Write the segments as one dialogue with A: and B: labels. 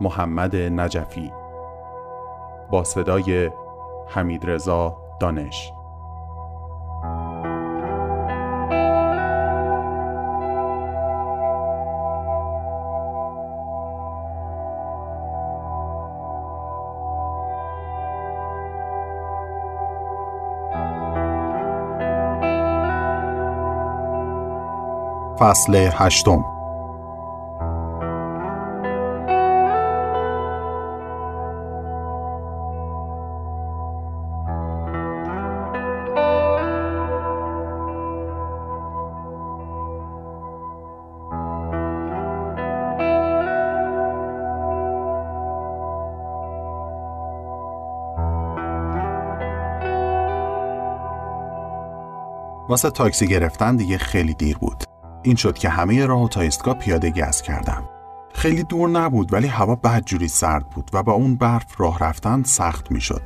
A: محمد نجفی. با صدای حمید رضا دانش. فصل هشتم. واسه تاکسی گرفتن دیگه خیلی دیر بود. این شد که همه راه تا ایستگاه پیاده گز کردم. خیلی دور نبود ولی هوا بدجوری سرد بود و با اون برف راه رفتن سخت می‌شد.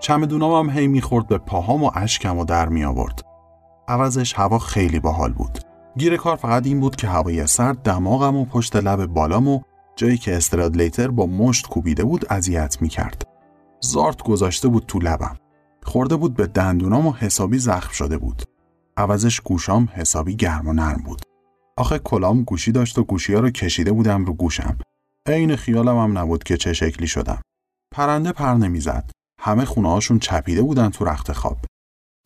A: چمدونام هم هی می‌خورد به پاهام و اشکم و در می آورد. عوضش هوا خیلی باحال بود. گیر کار فقط این بود که هوای سرد دماغم و پشت لب بالام و جایی که استرادلیتر با مشت کوبیده بود اذیت می‌کرد. زارت گذاشته بود تو لبم. خورده بود به دندونام و حسابی زخم شده بود. عوضش گوشام حسابی گرم و نرم بود. آخه کلام گوشی داشت و گوشی ها رو کشیده بودم رو گوشم. عین خیالم هم نبود که چه شکلی شدم. پرنده پر نمی‌زد. همه خونه هاشون چپیده بودن تو رخت خواب.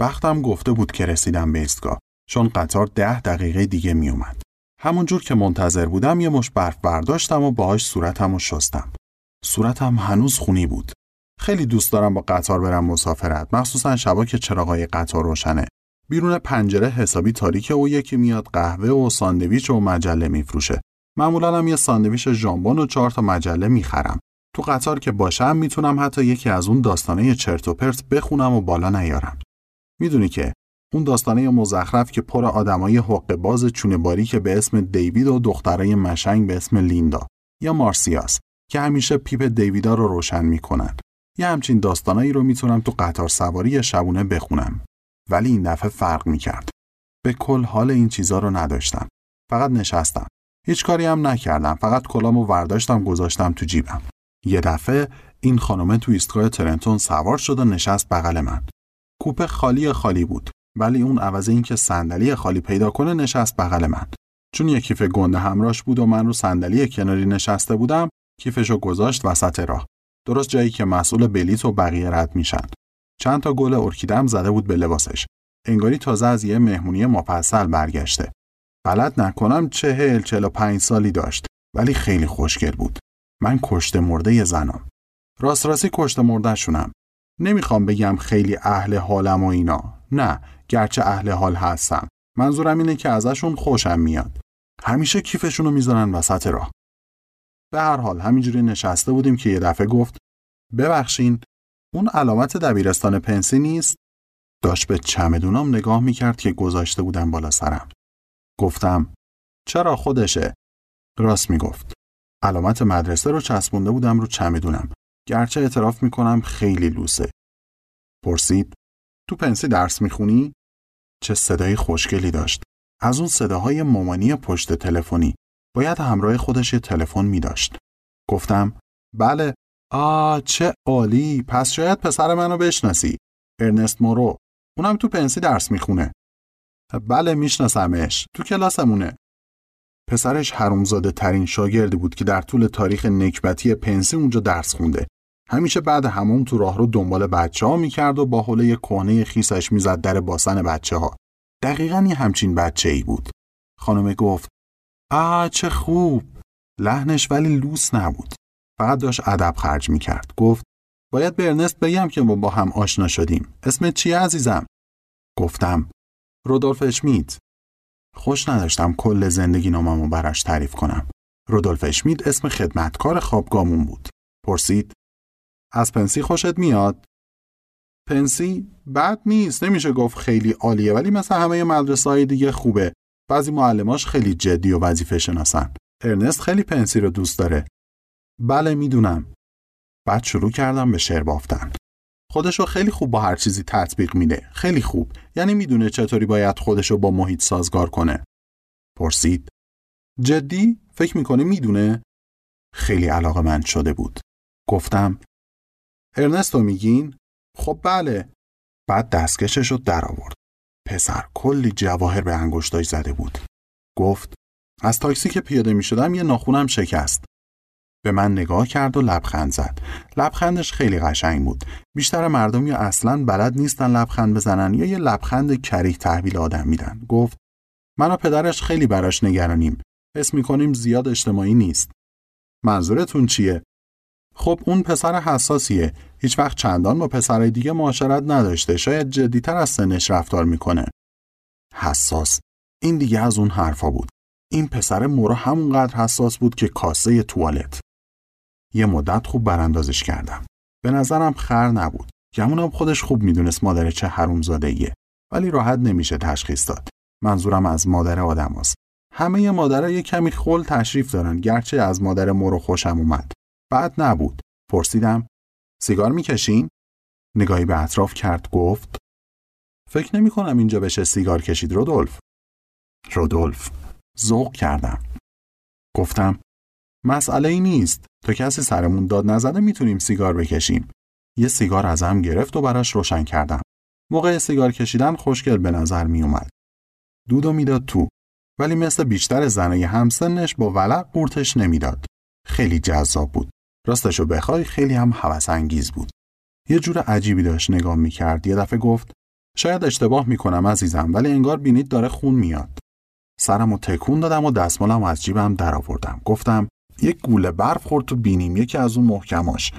A: بختم گفته بود که رسیدم به ایستگاه چون قطار ده دقیقه دیگه میومد. همونجور که منتظر بودم یه مش برف برداشتم و باهاش صورتم رو شستم. صورتم هنوز خونی بود. خیلی دوست دارم با قطار برم مسافرت مخصوصا شبا که چراغای قطار روشنه بیرون پنجره حسابی تاریکه و یکی میاد قهوه و ساندویچ و مجله میفروشه. معمولا هم یه ساندویچ ژامبون و چهار تا مجله می‌خرم. تو قطار که باشم می‌تونم حتی یکی از اون داستانه چرت و پرت بخونم و بالا نیارم. می‌دونی که اون داستانه مزخرف که پر آدمای حق باز چونه باری که به اسم دیوید و دخترای مشنگ به اسم لیندا یا مارسیاس که همیشه پیپ دیویدا رو روشن می‌کنن. یه همچین داستانایی رو می‌تونم تو قطار سواری شبونه بخونم. ولی این دفعه فرق می کرد. به کل حال این چیزا رو نداشتم. فقط نشستم. هیچ کاری هم نکردم. فقط کلامو ورداشتم گذاشتم تو جیبم. یه دفعه این خانومه تو ایستگاه ترنتون سوار شد و نشست بغل من. کوپه خالی خالی بود. ولی اون عوض اینکه صندلی خالی پیدا کنه نشست بغل من. چون یه کیف گنده همراش بود و من رو صندلی کناری نشسته بودم، کیفشو گذاشت وسط راه. درست جایی که مسئول بلیت و بقیه رد میشن. چند تا گل ارکیدم زده بود به لباسش. انگاری تازه از یه مهمونی مفصل برگشته. بلد نکنم چهل چهل و پنج سالی داشت ولی خیلی خوشگل بود. من کشته مرده زنم. راست راستی کشته مرده شونم. نمی‌خوام بگم خیلی اهل حالم و اینا. نه گرچه اهل حال هستم. منظورم اینه که ازشون خوشم میاد. همیشه کیفشونو می‌ذارن وسط راه. به هر حال همینجوری نشسته بودیم که یه دفعه گفت ببخشین اون علامت دبیرستان پنسی نیست؟ داشت به چمدونام نگاه می‌کرد که گذاشته بودم بالا سرم. گفتم چرا خودشه؟ راست می‌گفت. علامت مدرسه رو چسبونده بودم رو چمدونم. گرچه اعتراف می‌کنم خیلی لوسه. پرسید تو پنسی درس می‌خونی؟ چه صدای خوشگلی داشت. از اون صداهای مامانی پشت تلفنی. باید همراه خودش یه تلفن می داشت. گفتم بله آ چه عالی پس شاید پسر منو بشناسی ارنست مورو اونم تو پنسی درس می‌خونه بله میشناسمش تو کلاسمونه پسرش حرومزاده ترین شاگردی بود که در طول تاریخ نکبتی پنسی اونجا درس خونده. همیشه بعد همون تو راه رو دنبال بچه ها می‌کرد و با حوله کهنه خیسش می‌زد در باسن بچه ها. دقیقا یه همچین بچه ای بود. خانم گفت آ چه خوب. لحنش ولی لوس نبود. فقط داشت ادب خرج می‌کرد. گفت باید به ارنست بگم که ما با هم آشنا شدیم. اسم چیه عزیزم؟ گفتم رودولف اشمیت. خوش نداشتم کل زندگی ناممو براش تعریف کنم. رودولف اشمیت اسم خدمتکار خوابگامون بود. پرسید از پنسی خوشت میاد؟ پنسی بد نیست نمیشه گفت خیلی عالیه ولی مثل همه مدرسه های دیگه خوبه بعضی معلماش خیلی جدی و وظیفه شناسن ارنست خیلی پنسی رو دوست داره بله می‌دونم. بعد شروع کردم به شعر بافتن. خودشو خیلی خوب با هر چیزی تطبیق میده. خیلی خوب. یعنی می‌دونه چطوری باید خودشو با محیط سازگار کنه. پرسید. جدی؟ فکر می‌کنه می‌دونه؟ خیلی علاقه من شده بود. گفتم. ارنستو میگین؟ خب بله. بعد دستکشش رو در آورد. پسر کلی جواهر به انگشتاش زده بود. گفت. از تاکسی که پیاده می شدم یه ناخونم شکست. به من نگاه کرد و لبخند زد. لبخندش خیلی قشنگ بود. بیشتر مردم یا اصلا بلد نیستن لبخند بزنن یا یه لبخند کریه تحویل آدم میدن. گفت من و پدرش خیلی براش نگرانیم. اسم می‌کنیم زیاد اجتماعی نیست. منظورتون چیه? خب اون پسر حساسیه. هیچ وقت چندان با پسرای دیگه معاشرت نداشته. شاید جدیتر از سنش رفتار می‌کنه. حساس. این دیگه از اون حرفا بود. این پسر مورا همونقدر حساس بود که کاسه توالت. یه مدت خوب براندازش کردم. به نظرم خر نبود. گمونم خودش خوب می‌دونست مادر چه حرومزاده ایه ولی راحت نمیشه تشخیص داد. منظورم از مادر آدم هست. همه مادرها یه کمی خل تشریف دارن گرچه از مادر مورو خوشم اومد. بعد نبود. پرسیدم سیگار می‌کشین؟ نگاهی به اطراف کرد گفت فکر نمی کنم اینجا بشه سیگار کشید رودولف. رودولف. ذوق کردم. گفتم مسئله ای نیست تا کسی سرمون داد نزده می‌تونیم سیگار بکشیم یه سیگار ازم گرفت و براش روشن کردم موقع سیگار کشیدن خوشگل به نظر می اومد دودو می‌داد تو ولی مثل بیشتر زنای همسنش با ولق قورتش نمی‌داد خیلی جذاب بود راستشو بخوای خیلی هم هوس انگیز بود. یه جور عجیبی داشت نگاه می‌کرد. یه دفعه گفت شاید اشتباه می‌کنم عزیزم ولی انگار بینید داره خون میاد. سرمو تکون دادم و دستمالم از جیبم درآوردم. گفتم یک گوله برف خورد تو بینیم یکی از اون محکماش.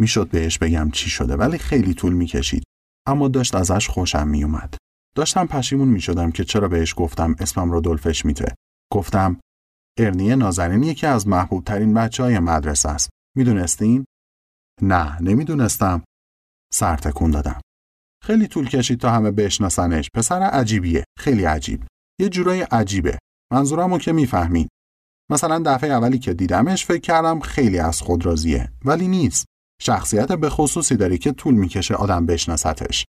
A: می‌شد بهش بگم چی شده ولی خیلی طول می‌کشید. اما داشت ازش خوشم میومد. داشتم پشیمون می‌شدم که چرا بهش گفتم اسمم رو دلفش میته. گفتم ارنی نازنین یکی از محبوب ترین بچه های مدرسه است. می‌دونستین؟ نه نمی‌دونستم. سر تکون دادم. خیلی طول کشید تا همه بشناسنش. پسر عجیبیه. خیلی عجیب. یه جورای عجیبه. منظورمو که می‌فهمین. مثلا دفعه اولی که دیدمش فکر کردم خیلی از خود راضیه. ولی نیست. شخصیت به خصوصی داره که طول می‌کشه آدم بشناستش.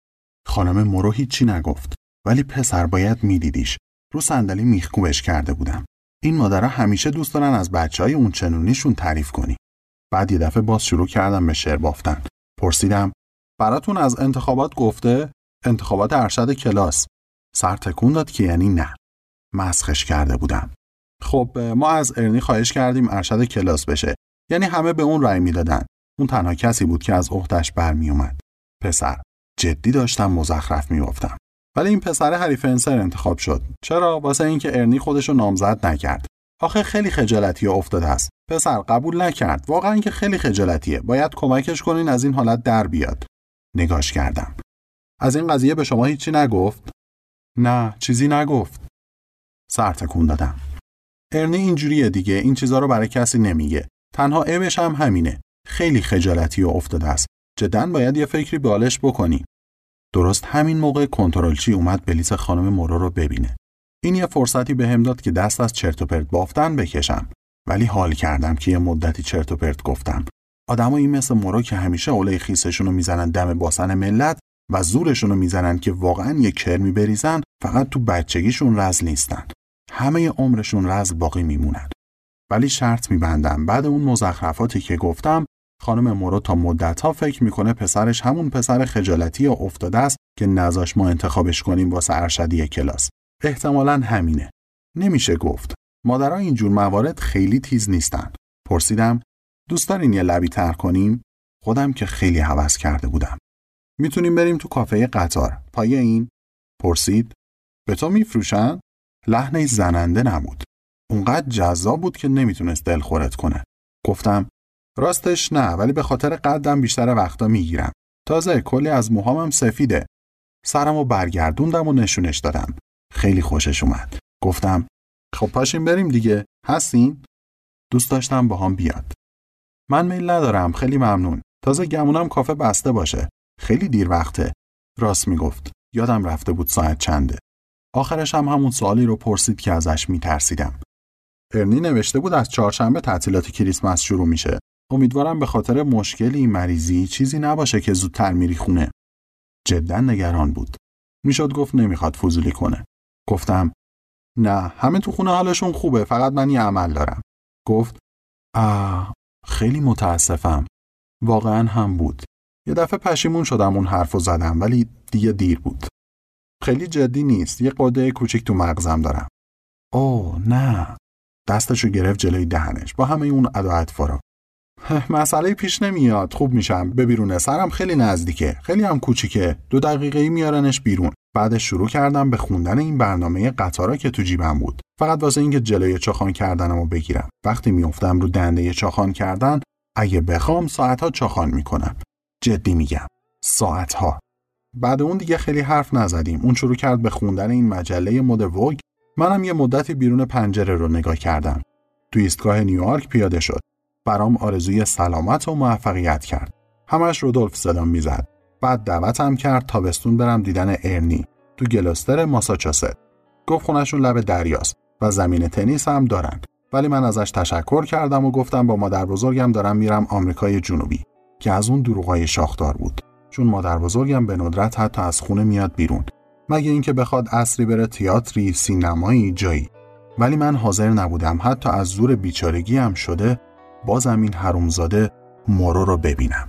A: خانم مرو هیچی نگفت. ولی پسر باید میدیدیش. رو صندلی میخکوبش کرده بودم. این مادرها همیشه دوست دارن از بچه های اون چنونیشون تعریف کنی. بعد یه دفعه باز شروع کردم به شعر بافتن. پرسیدم براتون از انتخابات گفته؟ انتخابات ارشد کلاس. سر تکون داد که یعنی نه. مسخش کرده بودم. خب ما از ارنی خواهش کردیم ارشد کلاس بشه. یعنی همه به اون رأی می‌دادن. اون تنها کسی بود که از عهدهش برمیومد. پسر جدی داشتم مزخرف می‌گفتم. ولی این پسر هری فنسر انتخاب شد. چرا؟ واسه اینکه ارنی خودشو نامزد نکرد. آخه خیلی خجالتی افتاده است. پسر قبول نکرد. واقعا که خیلی خجالتیه. باید کمکش کنین از این حالت در بیاد. نگاش کردم. از این قضیه به شما هیچی نگفت؟ نه، چیزی نگفت. سر تکون دادم. ارنی اینجوریه دیگه. این چیزا رو برای کسی نمیگه. تنها عیبش هم همینه. خیلی خجالتی و افتاده است. جدا باید یه فکری بالش بکنی. درست همین موقع کنترلچی اومد بلیس خانم مورو رو ببینه. این یه فرصتی به هم داد که دست از چرت و پرت بافتن بکشم ولی حال کردم که یه مدتی چرت و پرت گفتم آدمایی مثل مورو که همیشه اوله خیسشون رو می‌زنن دم باسن ملت و زورشون رو می‌زنن که واقعا یه کرمی بریزن فقط تو بچگیشون رزل نیستن همه عمرشون رزل باقی میمونن ولی شرط میبندم بعد اون مزخرفاتی که گفتم خانم مورو تا مدتها فکر می‌کنه پسرش همون پسر خجالتی و افتاده است که نزاش ما انتخابش کنیم واسه ارشدی کلاس احتمالا همینه. نمیشه گفت. مادرها اینجور موارد خیلی تیز نیستن. پرسیدم دوست دارین یه لبی تر کنیم؟ خودم که خیلی حوض کرده بودم. می‌تونیم بریم تو کافه قطار. پای این؟ پرسید. به تو میفروشن؟ لحنش زننده نبود. اونقدر جذاب بود که نمی‌تونست دلخورت کنه. گفتم راستش نه ولی به خاطر قدم بیشتر وقتا می‌گیرم. تازه کلی از موهامم سفیده. سرمو برگردوندم و نشونش دادم. خیلی خوشش اومد. گفتم خب پاشیم بریم دیگه. هستین؟ دوست داشتم با هم بیاد. من میل ندارم. خیلی ممنون. تازه گمونم کافه بسته باشه. خیلی دیر وقته. راست می‌گفت. یادم رفته بود ساعت چنده. آخرش هم همون سوالی رو پرسید که ازش میترسیدم. ارنی نوشته بود از چهارشنبه تعطیلات کریسمس شروع میشه. امیدوارم به خاطر مشکلی مریضی چیزی نباشه که زودتر میری خونه. جدا نگران بود. می‌شد گفت نمی‌خواد فضولی کنه. گفتم نه همه تو خونه حالشون خوبه فقط من یه عمل دارم. گفت آه خیلی متاسفم. واقعا هم بود. یه دفعه پشیمون شدم اون حرفو زدم ولی دیگه دیر بود. خیلی جدی نیست. یه قده کوچیک تو مغزم دارم. اوه نه. دستشو گرفت جلوی دهنش. با همه اون ادا اطفارا. مسئله پیش نمیاد. خوب میشم. به بیرون سرم خیلی نزدیکه. خیلی هم کوچیکه. دو دقیقه ای میارنش بیرون. بعدش شروع کردم به خوندن این برنامه قطارا که تو جیبم بود. فقط واسه اینکه جلوی چاخان کردنمو بگیرم. وقتی میافتم رو دنده چاخان کردن اگه بخوام ساعتها چاخان می‌کنم. جدی میگم. ساعتها. بعد اون دیگه خیلی حرف نزدیم. اون شروع کرد به خوندن این مجله مد وگ. منم یه مدتی بیرون پنجره رو نگاه کردم. تو ایستگاه نیویورک پیاده شد. برام آرزوی سلامت و موفقیت کرد. همش رودولف صدام می‌زد. بعد دعوتم کرد تابستون برم دیدن ارنی تو گلوستر ماساچوست. گفت خونشون لب دریاست و زمین تنیس هم دارن. ولی من ازش تشکر کردم و گفتم با مادر بزرگم دارم میرم آمریکای جنوبی که از اون دروغای شاخدار بود. چون مادر بزرگم به ندرت حتی از خونه میاد بیرون. مگه اینکه بخواد اصری بره تئاتری سینمایی جایی. ولی من حاضر نبودم حتی از زور بیچارگی هم شده بازم این حرومزاده مورو رو ببینم.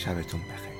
B: شبتون بخیر.